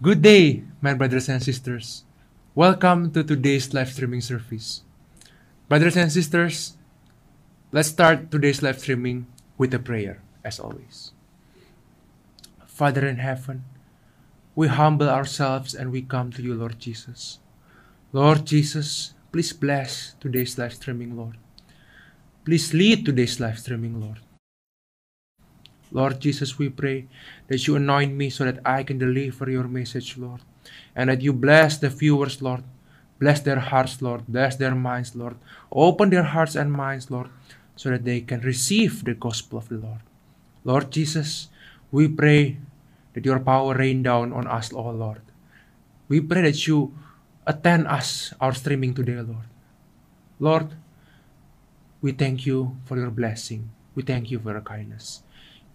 Good day, my brothers and sisters. Welcome to today's live streaming service. Brothers and sisters, let's start today's live streaming with a prayer, as always. Father in heaven, we humble ourselves and we come to you, Lord Jesus. Lord Jesus, please bless today's live streaming, Lord. Please lead today's live streaming, Lord. Lord Jesus, we pray that you anoint me so that I can deliver your message, Lord. And that you bless the viewers, Lord. Bless their hearts, Lord. Bless their minds, Lord. Open their hearts and minds, Lord, so that they can receive the gospel of the Lord. Lord Jesus, we pray that your power rain down on us, oh Lord. We pray that you attend us, our streaming today, Lord. Lord, we thank you for your blessing. We thank you for your kindness.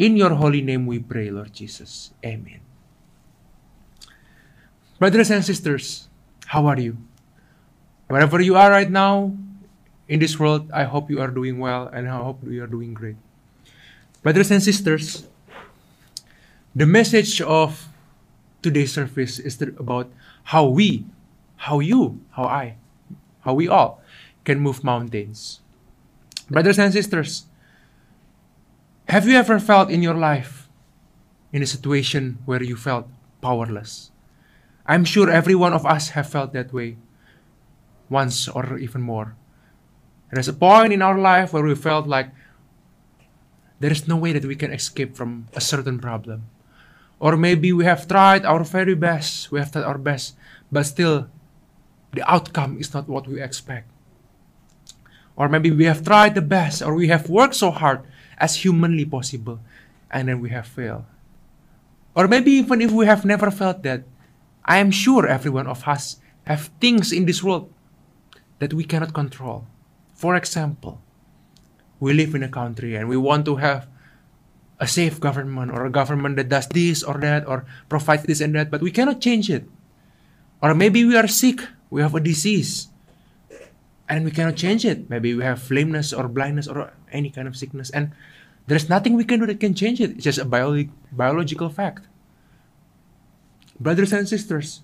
In your holy name we pray, Lord Jesus. Amen. Brothers and sisters, how are you? Wherever you are right now in this world, I hope you are doing well and I hope you are doing great. Brothers and sisters, the message of today's service is about how we, how you, how I, how we all can move mountains. Brothers and sisters, have you ever felt in your life in a situation where you felt powerless? I'm sure every one of us have felt that way once or even more. There's a point in our life where we felt like there is no way that we can escape from a certain problem. Or maybe we have tried our very best, we have tried our best, but still the outcome is not what we expect. Or maybe we have tried the best, or we have worked so hard, as humanly possible, and then we have failed. Or maybe even if we have never felt that, I am sure every one of us have things in this world that we cannot control. For example, we live in a country and we want to have a safe government or a government that does this or that or provides this and that, but we cannot change it. Or maybe we are sick, we have a disease, and we cannot change it. Maybe we have lameness or blindness or any kind of sickness, and there's nothing we can do that can change it. It's just a bio- biological fact. Brothers and sisters,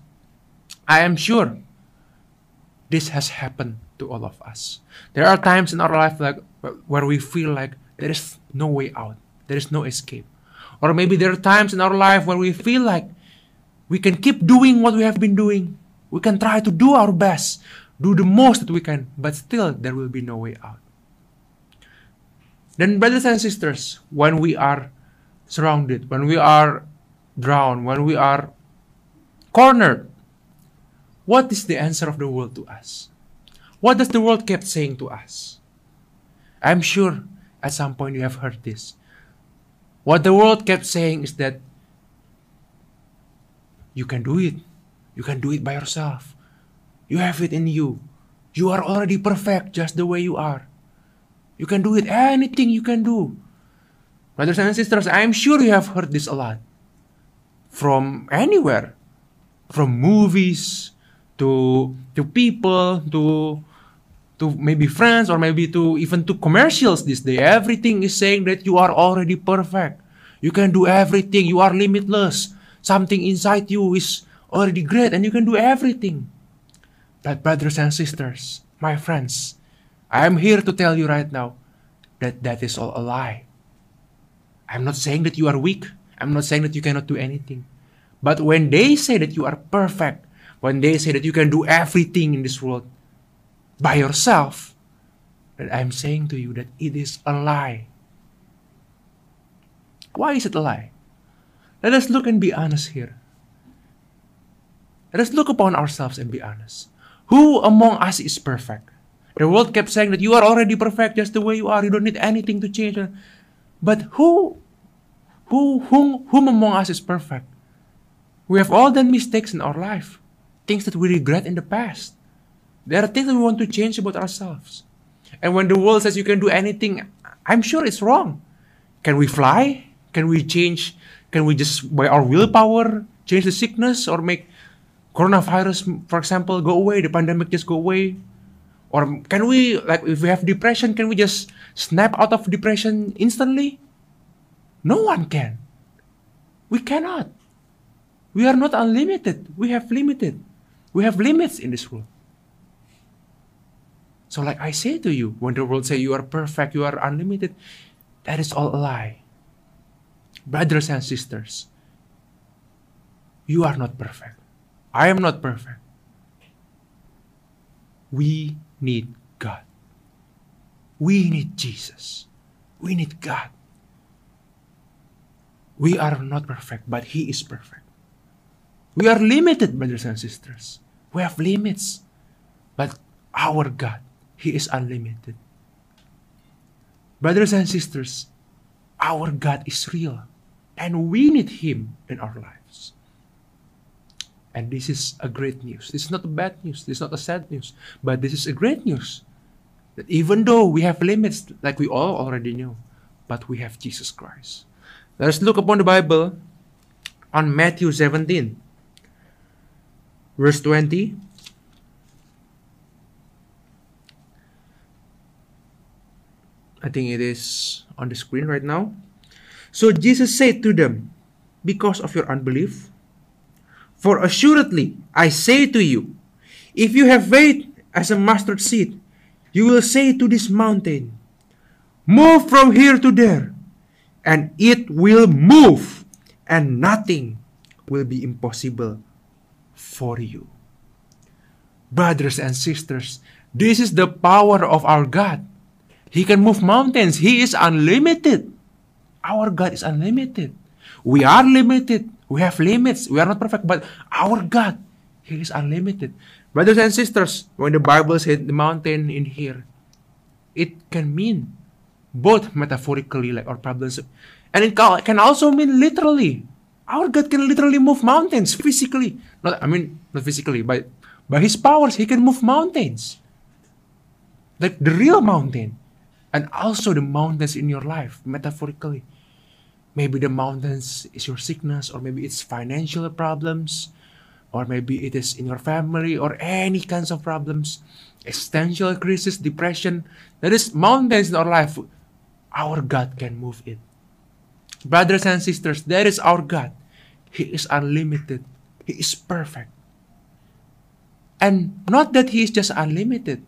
I am sure this has happened to all of us. There are times in our life like where we feel like there is no way out, there is no escape. Or maybe there are times in our life where we feel like we can keep doing what we have been doing. We can try to do our best do the most that we can, but still there will be no way out. Then, brothers and sisters, when we are surrounded, when we are drowned, when we are cornered, what is the answer of the world to us? What does the world keep saying to us? I'm sure at some point you have heard this. What the world kept saying is that you can do it. You can do it by yourself. You have it in you. You are already perfect just the way you are. You can do it, anything you can do. Brothers and sisters, I'm sure you have heard this a lot. From anywhere. From movies to to people to to maybe friends or maybe to even to commercials this day. Everything is saying that you are already perfect. You can do everything. You are limitless. Something inside you is already great and you can do everything. But, brothers and sisters, my friends, I am here to tell you right now that that is all a lie. I'm not saying that you are weak. I'm not saying that you cannot do anything. But when they say that you are perfect, when they say that you can do everything in this world by yourself, that I'm saying to you that it is a lie. Why is it a lie? Let us look and be honest here. Let us look upon ourselves and be honest. Who among us is perfect? The world kept saying that you are already perfect just the way you are. You don't need anything to change. But who, who, whom, whom among us is perfect? We have all done mistakes in our life, things that we regret in the past. There are things that we want to change about ourselves. And when the world says you can do anything, I'm sure it's wrong. Can we fly? Can we change? Can we just, by our willpower, change the sickness or make coronavirus, for example, go away, the pandemic just go away? Or can we, like, if we have depression, can we just snap out of depression instantly? No one can. We cannot. We are not unlimited. We have limited. We have limits in this world. So, like I say to you, when the world say you are perfect, you are unlimited, that is all a lie. Brothers and sisters, you are not perfect. I am not perfect. We need God. We need Jesus. We need God. We are not perfect, but He is perfect. We are limited, brothers and sisters. We have limits. But our God, He is unlimited. Brothers and sisters, our God is real. And we need Him in our lives. And this is a great news. This is not a bad news. This is not a sad news. But this is a great news. That even though we have limits, like we all already know, but we have Jesus Christ. Let us look upon the Bible on Matthew 17, verse 20. I think it is on the screen right now. So Jesus said to them, Because of your unbelief, for assuredly I say to you, if you have faith as a mustard seed, you will say to this mountain, Move from here to there, and it will move, and nothing will be impossible for you. Brothers and sisters, this is the power of our God. He can move mountains. He is unlimited. Our God is unlimited. We are limited. We have limits. We are not perfect, but our God, He is unlimited. Brothers and sisters, when the Bible said the mountain in here, it can mean both metaphorically, like our problems, and it can also mean literally. Our God can literally move mountains physically. Not, I mean, not physically, but by His powers, He can move mountains. Like the real mountain and also the mountains in your life, metaphorically. Maybe the mountains is your sickness, or maybe it's financial problems, or maybe it is in your family, or any kinds of problems, existential crisis, depression. There is mountains in our life. Our God can move it. Brothers and sisters, that is our God. He is unlimited. He is perfect. And not that He is just unlimited,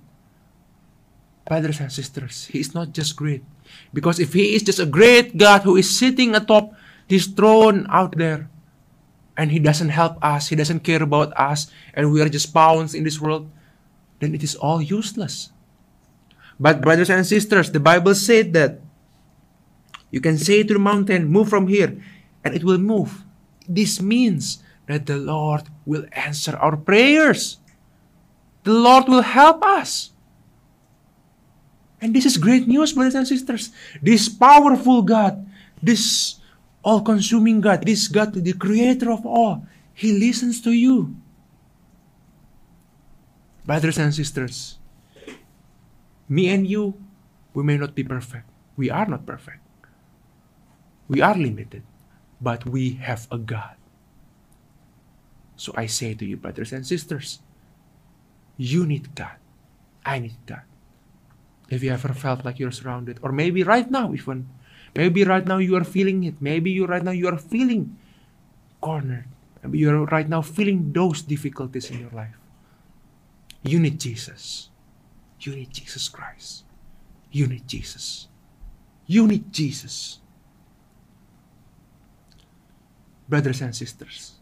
brothers and sisters, He is not just great. Because if He is just a great God who is sitting atop His throne out there, and He doesn't help us, He doesn't care about us, and we are just pawns in this world, then it is all useless. But, brothers and sisters, the Bible said that you can say to the mountain, Move from here, and it will move. This means that the Lord will answer our prayers. The Lord will help us. And this is great news, brothers and sisters. This powerful God, this all consuming God, this God, the creator of all, He listens to you. Brothers and sisters, me and you, we may not be perfect. We are not perfect. We are limited, but we have a God. So I say to you, brothers and sisters, you need God. I need God. If you ever felt like you're surrounded, or maybe right now, even, maybe right now you are feeling it. Maybe you right now you are feeling cornered. Maybe you are right now feeling those difficulties in your life. You need Jesus. You need Jesus Christ. You need Jesus. You need Jesus. Brothers and sisters,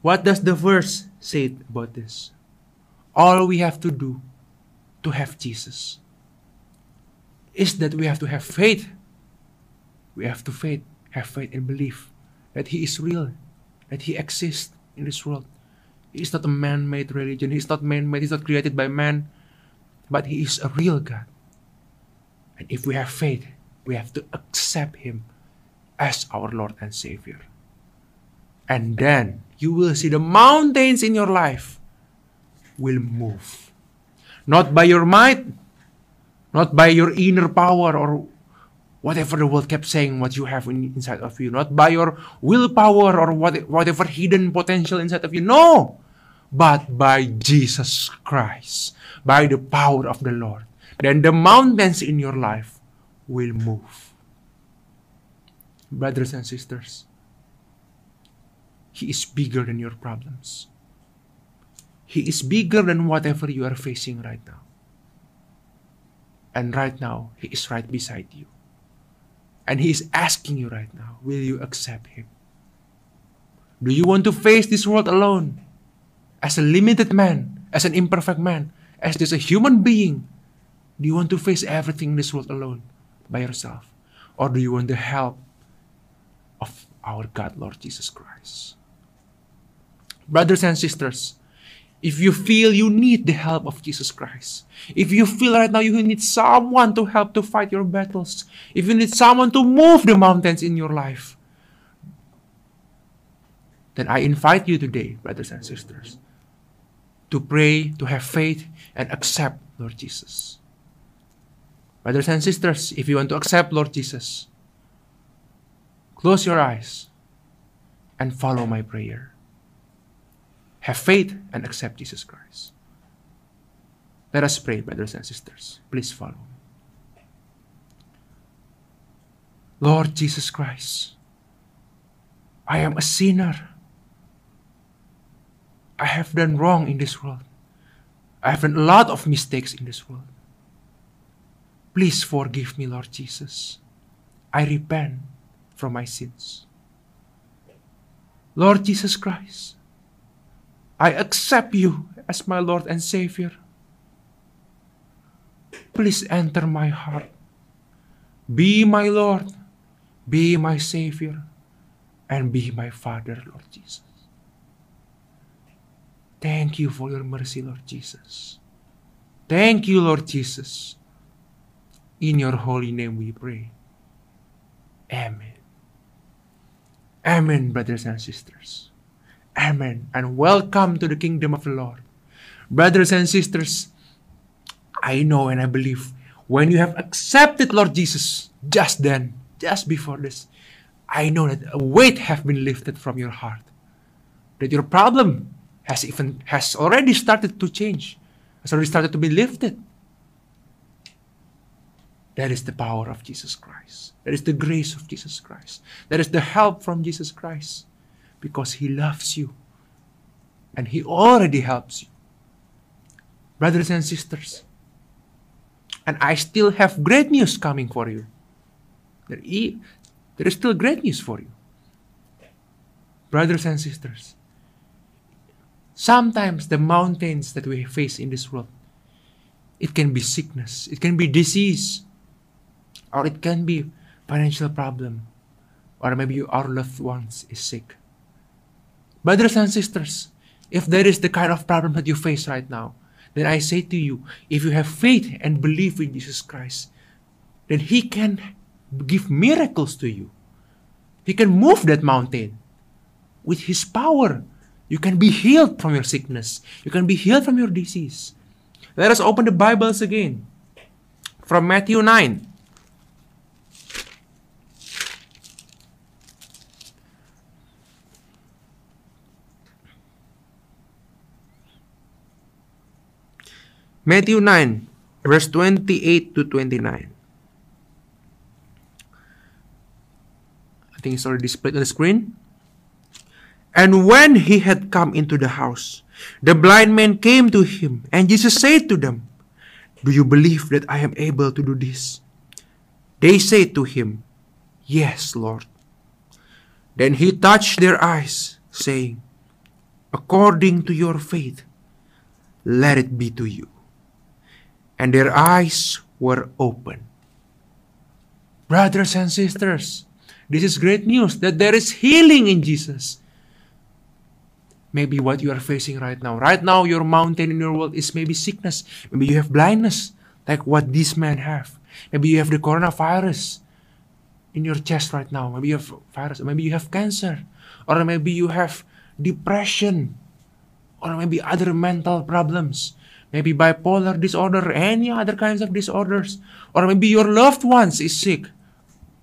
what does the verse say about this? All we have to do to have Jesus is that we have to have faith. We have to faith, have faith and belief that He is real, that He exists in this world. He is not a man-made religion. He is not man-made. He's not created by man, but He is a real God. And if we have faith, we have to accept Him as our Lord and Savior. And then you will see the mountains in your life will move. Not by your might, not by your inner power or whatever the world kept saying what you have in, inside of you, not by your willpower or what, whatever hidden potential inside of you. No, but by Jesus Christ, by the power of the Lord. Then the mountains in your life will move. Brothers and sisters, He is bigger than your problems. He is bigger than whatever you are facing right now. And right now, He is right beside you. And He is asking you right now, will you accept Him? Do you want to face this world alone? As a limited man, as an imperfect man, as just a human being? Do you want to face everything in this world alone by yourself? Or do you want the help of our God, Lord Jesus Christ? Brothers and sisters, if you feel you need the help of Jesus Christ, if you feel right now you need someone to help to fight your battles, if you need someone to move the mountains in your life, then I invite you today, brothers and sisters, to pray, to have faith, and accept Lord Jesus. Brothers and sisters, if you want to accept Lord Jesus, close your eyes and follow my prayer. Have faith and accept Jesus Christ. Let us pray, brothers and sisters. Please follow. Lord Jesus Christ, I am a sinner. I have done wrong in this world. I have done a lot of mistakes in this world. Please forgive me, Lord Jesus. I repent from my sins. Lord Jesus Christ, I accept you as my Lord and Savior. Please enter my heart. Be my Lord, be my Savior, and be my Father, Lord Jesus. Thank you for your mercy, Lord Jesus. Thank you, Lord Jesus. In your holy name we pray. Amen. Amen, brothers and sisters. Amen. And welcome to the kingdom of the Lord. Brothers and sisters, I know and I believe when you have accepted Lord Jesus just then, just before this, I know that a weight have been lifted from your heart. That your problem has even has already started to change, has already started to be lifted. That is the power of Jesus Christ. That is the grace of Jesus Christ. That is the help from Jesus Christ. Because He loves you. And He already helps you. Brothers and sisters, and I still have great news coming for you. There is still great news for you. Brothers and sisters, Sometimes the mountains that we face in this world, it can be sickness, it can be disease, or it can be financial problem, or maybe our loved ones is sick. Brothers and sisters, if there is the kind of problem that you face right now, then I say to you, if you have faith and believe in Jesus Christ, then He can give miracles to you. He can move that mountain with His power you can be healed from your sickness. You can be healed from your disease. Let us open the Bibles again from Matthew 9. Matthew 9, verse 28 to 29. I think it's already displayed on the screen. And when he had come into the house, the blind man came to him, and Jesus said to them, Do you believe that I am able to do this? They said to him, Yes, Lord. Then he touched their eyes, saying, According to your faith, let it be to you. And their eyes were open. Brothers and sisters, this is great news that there is healing in Jesus maybe what you are facing right now. Right now, your mountain in your world is maybe sickness. Maybe you have blindness, like what these men have. Maybe you have the coronavirus in your chest right now. Maybe you have virus. Maybe you have cancer, or maybe you have depression, or maybe other mental problems. Maybe bipolar disorder, any other kinds of disorders, or maybe your loved ones is sick.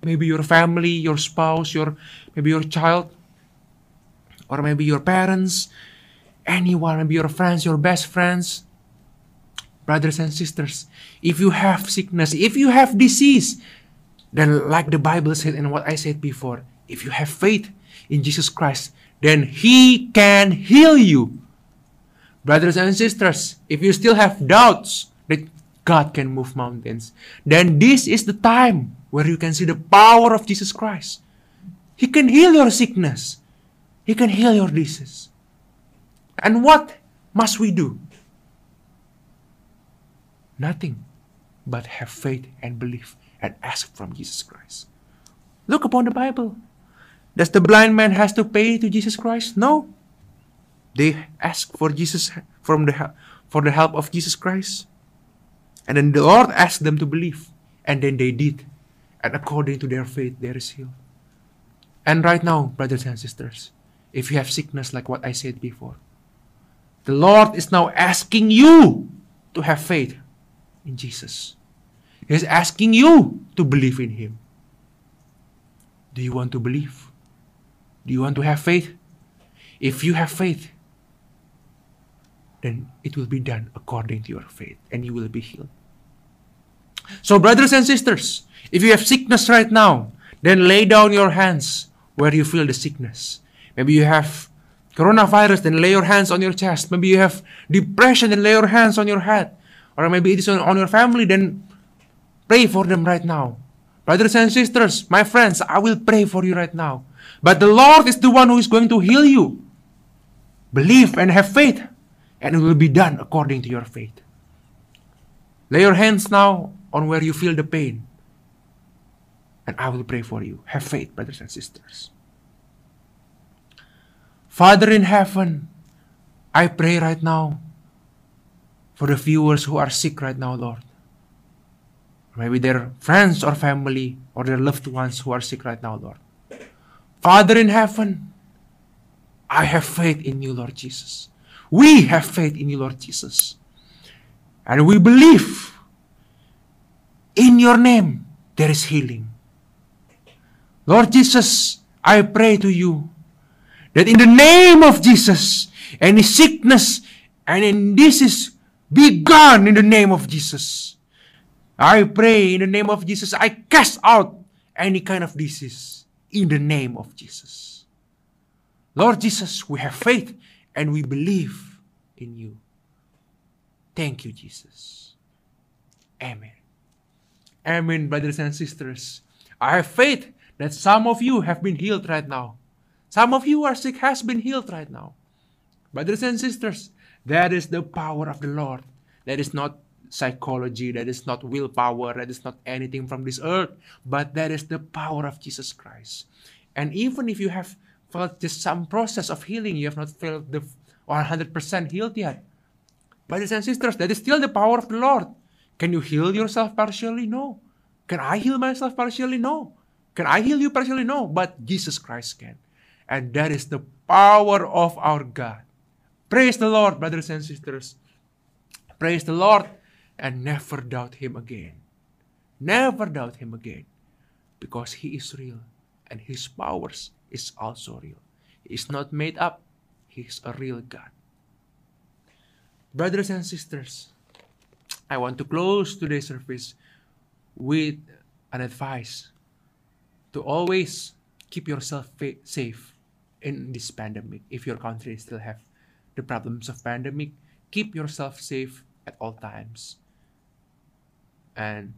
Maybe your family, your spouse, your maybe your child or maybe your parents, anyone, maybe your friends, your best friends, brothers and sisters. If you have sickness, if you have disease, then like the Bible said and what I said before, if you have faith in Jesus Christ, then He can heal you. Brothers and sisters, if you still have doubts that God can move mountains, then this is the time where you can see the power of Jesus Christ. He can heal your sickness. He can heal your disease. And what must we do? Nothing but have faith and believe and ask from Jesus Christ. Look upon the Bible. Does the blind man has to pay to Jesus Christ? No. They ask for Jesus from the for the help of Jesus Christ. And then the Lord asked them to believe. And then they did. And according to their faith, they is healed. And right now, brothers and sisters, if you have sickness like what I said before, the Lord is now asking you to have faith in Jesus. He's asking you to believe in Him. Do you want to believe? Do you want to have faith? If you have faith, then it will be done according to your faith and you will be healed. So, brothers and sisters, if you have sickness right now, then lay down your hands where you feel the sickness. Maybe you have coronavirus, then lay your hands on your chest. Maybe you have depression, then lay your hands on your head. Or maybe it is on, on your family, then pray for them right now. Brothers and sisters, my friends, I will pray for you right now. But the Lord is the one who is going to heal you. Believe and have faith, and it will be done according to your faith. Lay your hands now on where you feel the pain, and I will pray for you. Have faith, brothers and sisters. Father in heaven, I pray right now for the viewers who are sick right now, Lord. Maybe their friends or family or their loved ones who are sick right now, Lord. Father in heaven, I have faith in you, Lord Jesus. We have faith in you, Lord Jesus. And we believe in your name there is healing. Lord Jesus, I pray to you that in the name of Jesus, any sickness and any disease be gone in the name of Jesus. I pray in the name of Jesus, I cast out any kind of disease in the name of Jesus. Lord Jesus, we have faith and we believe in you. Thank you, Jesus. Amen. Amen, brothers and sisters. I have faith that some of you have been healed right now. Some of you are sick, has been healed right now. Brothers and sisters, that is the power of the Lord. That is not psychology, that is not willpower, that is not anything from this earth, but that is the power of Jesus Christ. And even if you have felt just some process of healing, you have not felt the 100% healed yet. Brothers and sisters, that is still the power of the Lord. Can you heal yourself partially? No. Can I heal myself partially? No. Can I heal you partially? No. But Jesus Christ can. And that is the power of our God. Praise the Lord, brothers and sisters. Praise the Lord and never doubt Him again. Never doubt Him again. Because He is real and His powers is also real. He is not made up, He is a real God. Brothers and sisters, I want to close today's service with an advice to always keep yourself safe in this pandemic. If your country still have the problems of pandemic, keep yourself safe at all times. And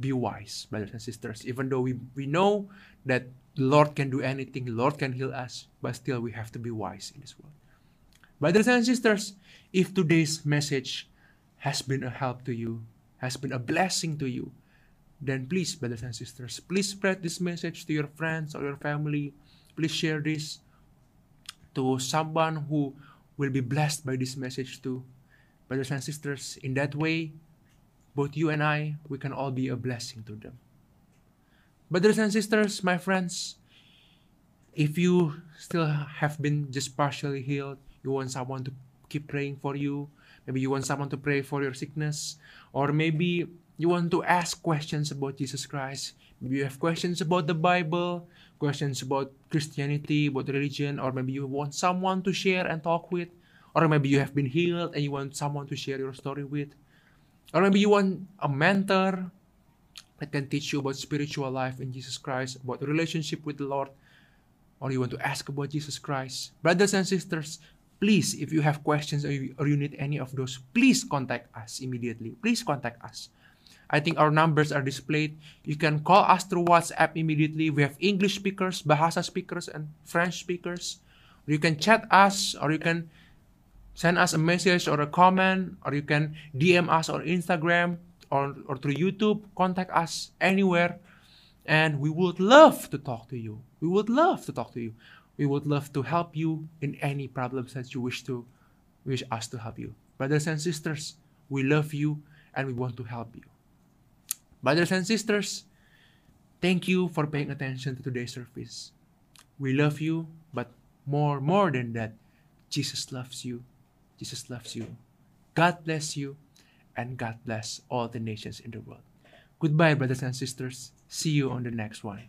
be wise, brothers and sisters. Even though we, we know that the Lord can do anything, the Lord can heal us, but still we have to be wise in this world. Brothers and sisters, if today's message has been a help to you, has been a blessing to you, then please, brothers and sisters, please spread this message to your friends or your family. Please share this to someone who will be blessed by this message too. Brothers and sisters, in that way, both you and I, we can all be a blessing to them. Brothers and sisters, my friends, if you still have been just partially healed, you want someone to keep praying for you, maybe you want someone to pray for your sickness, or maybe you want to ask questions about Jesus Christ, maybe you have questions about the Bible, questions about Christianity, about religion, or maybe you want someone to share and talk with, or maybe you have been healed and you want someone to share your story with, or maybe you want a mentor that can teach you about spiritual life in Jesus Christ, about relationship with the Lord. or you want to ask about Jesus Christ, brothers and sisters, please, if you have questions or you, or you need any of those, please contact us immediately. Please contact us. I think our numbers are displayed. You can call us through WhatsApp immediately. We have English speakers, Bahasa speakers, and French speakers. You can chat us, or you can send us a message or a comment, or you can DM us on Instagram or, or through YouTube. Contact us anywhere. And we would love to talk to you. We would love to talk to you. We would love to help you in any problems that you wish to wish us to help you. Brothers and sisters, we love you and we want to help you. Brothers and sisters, thank you for paying attention to today's service. We love you, but more more than that, Jesus loves you. Jesus loves you. God bless you, and God bless all the nations in the world. Goodbye, brothers and sisters. See you on the next one.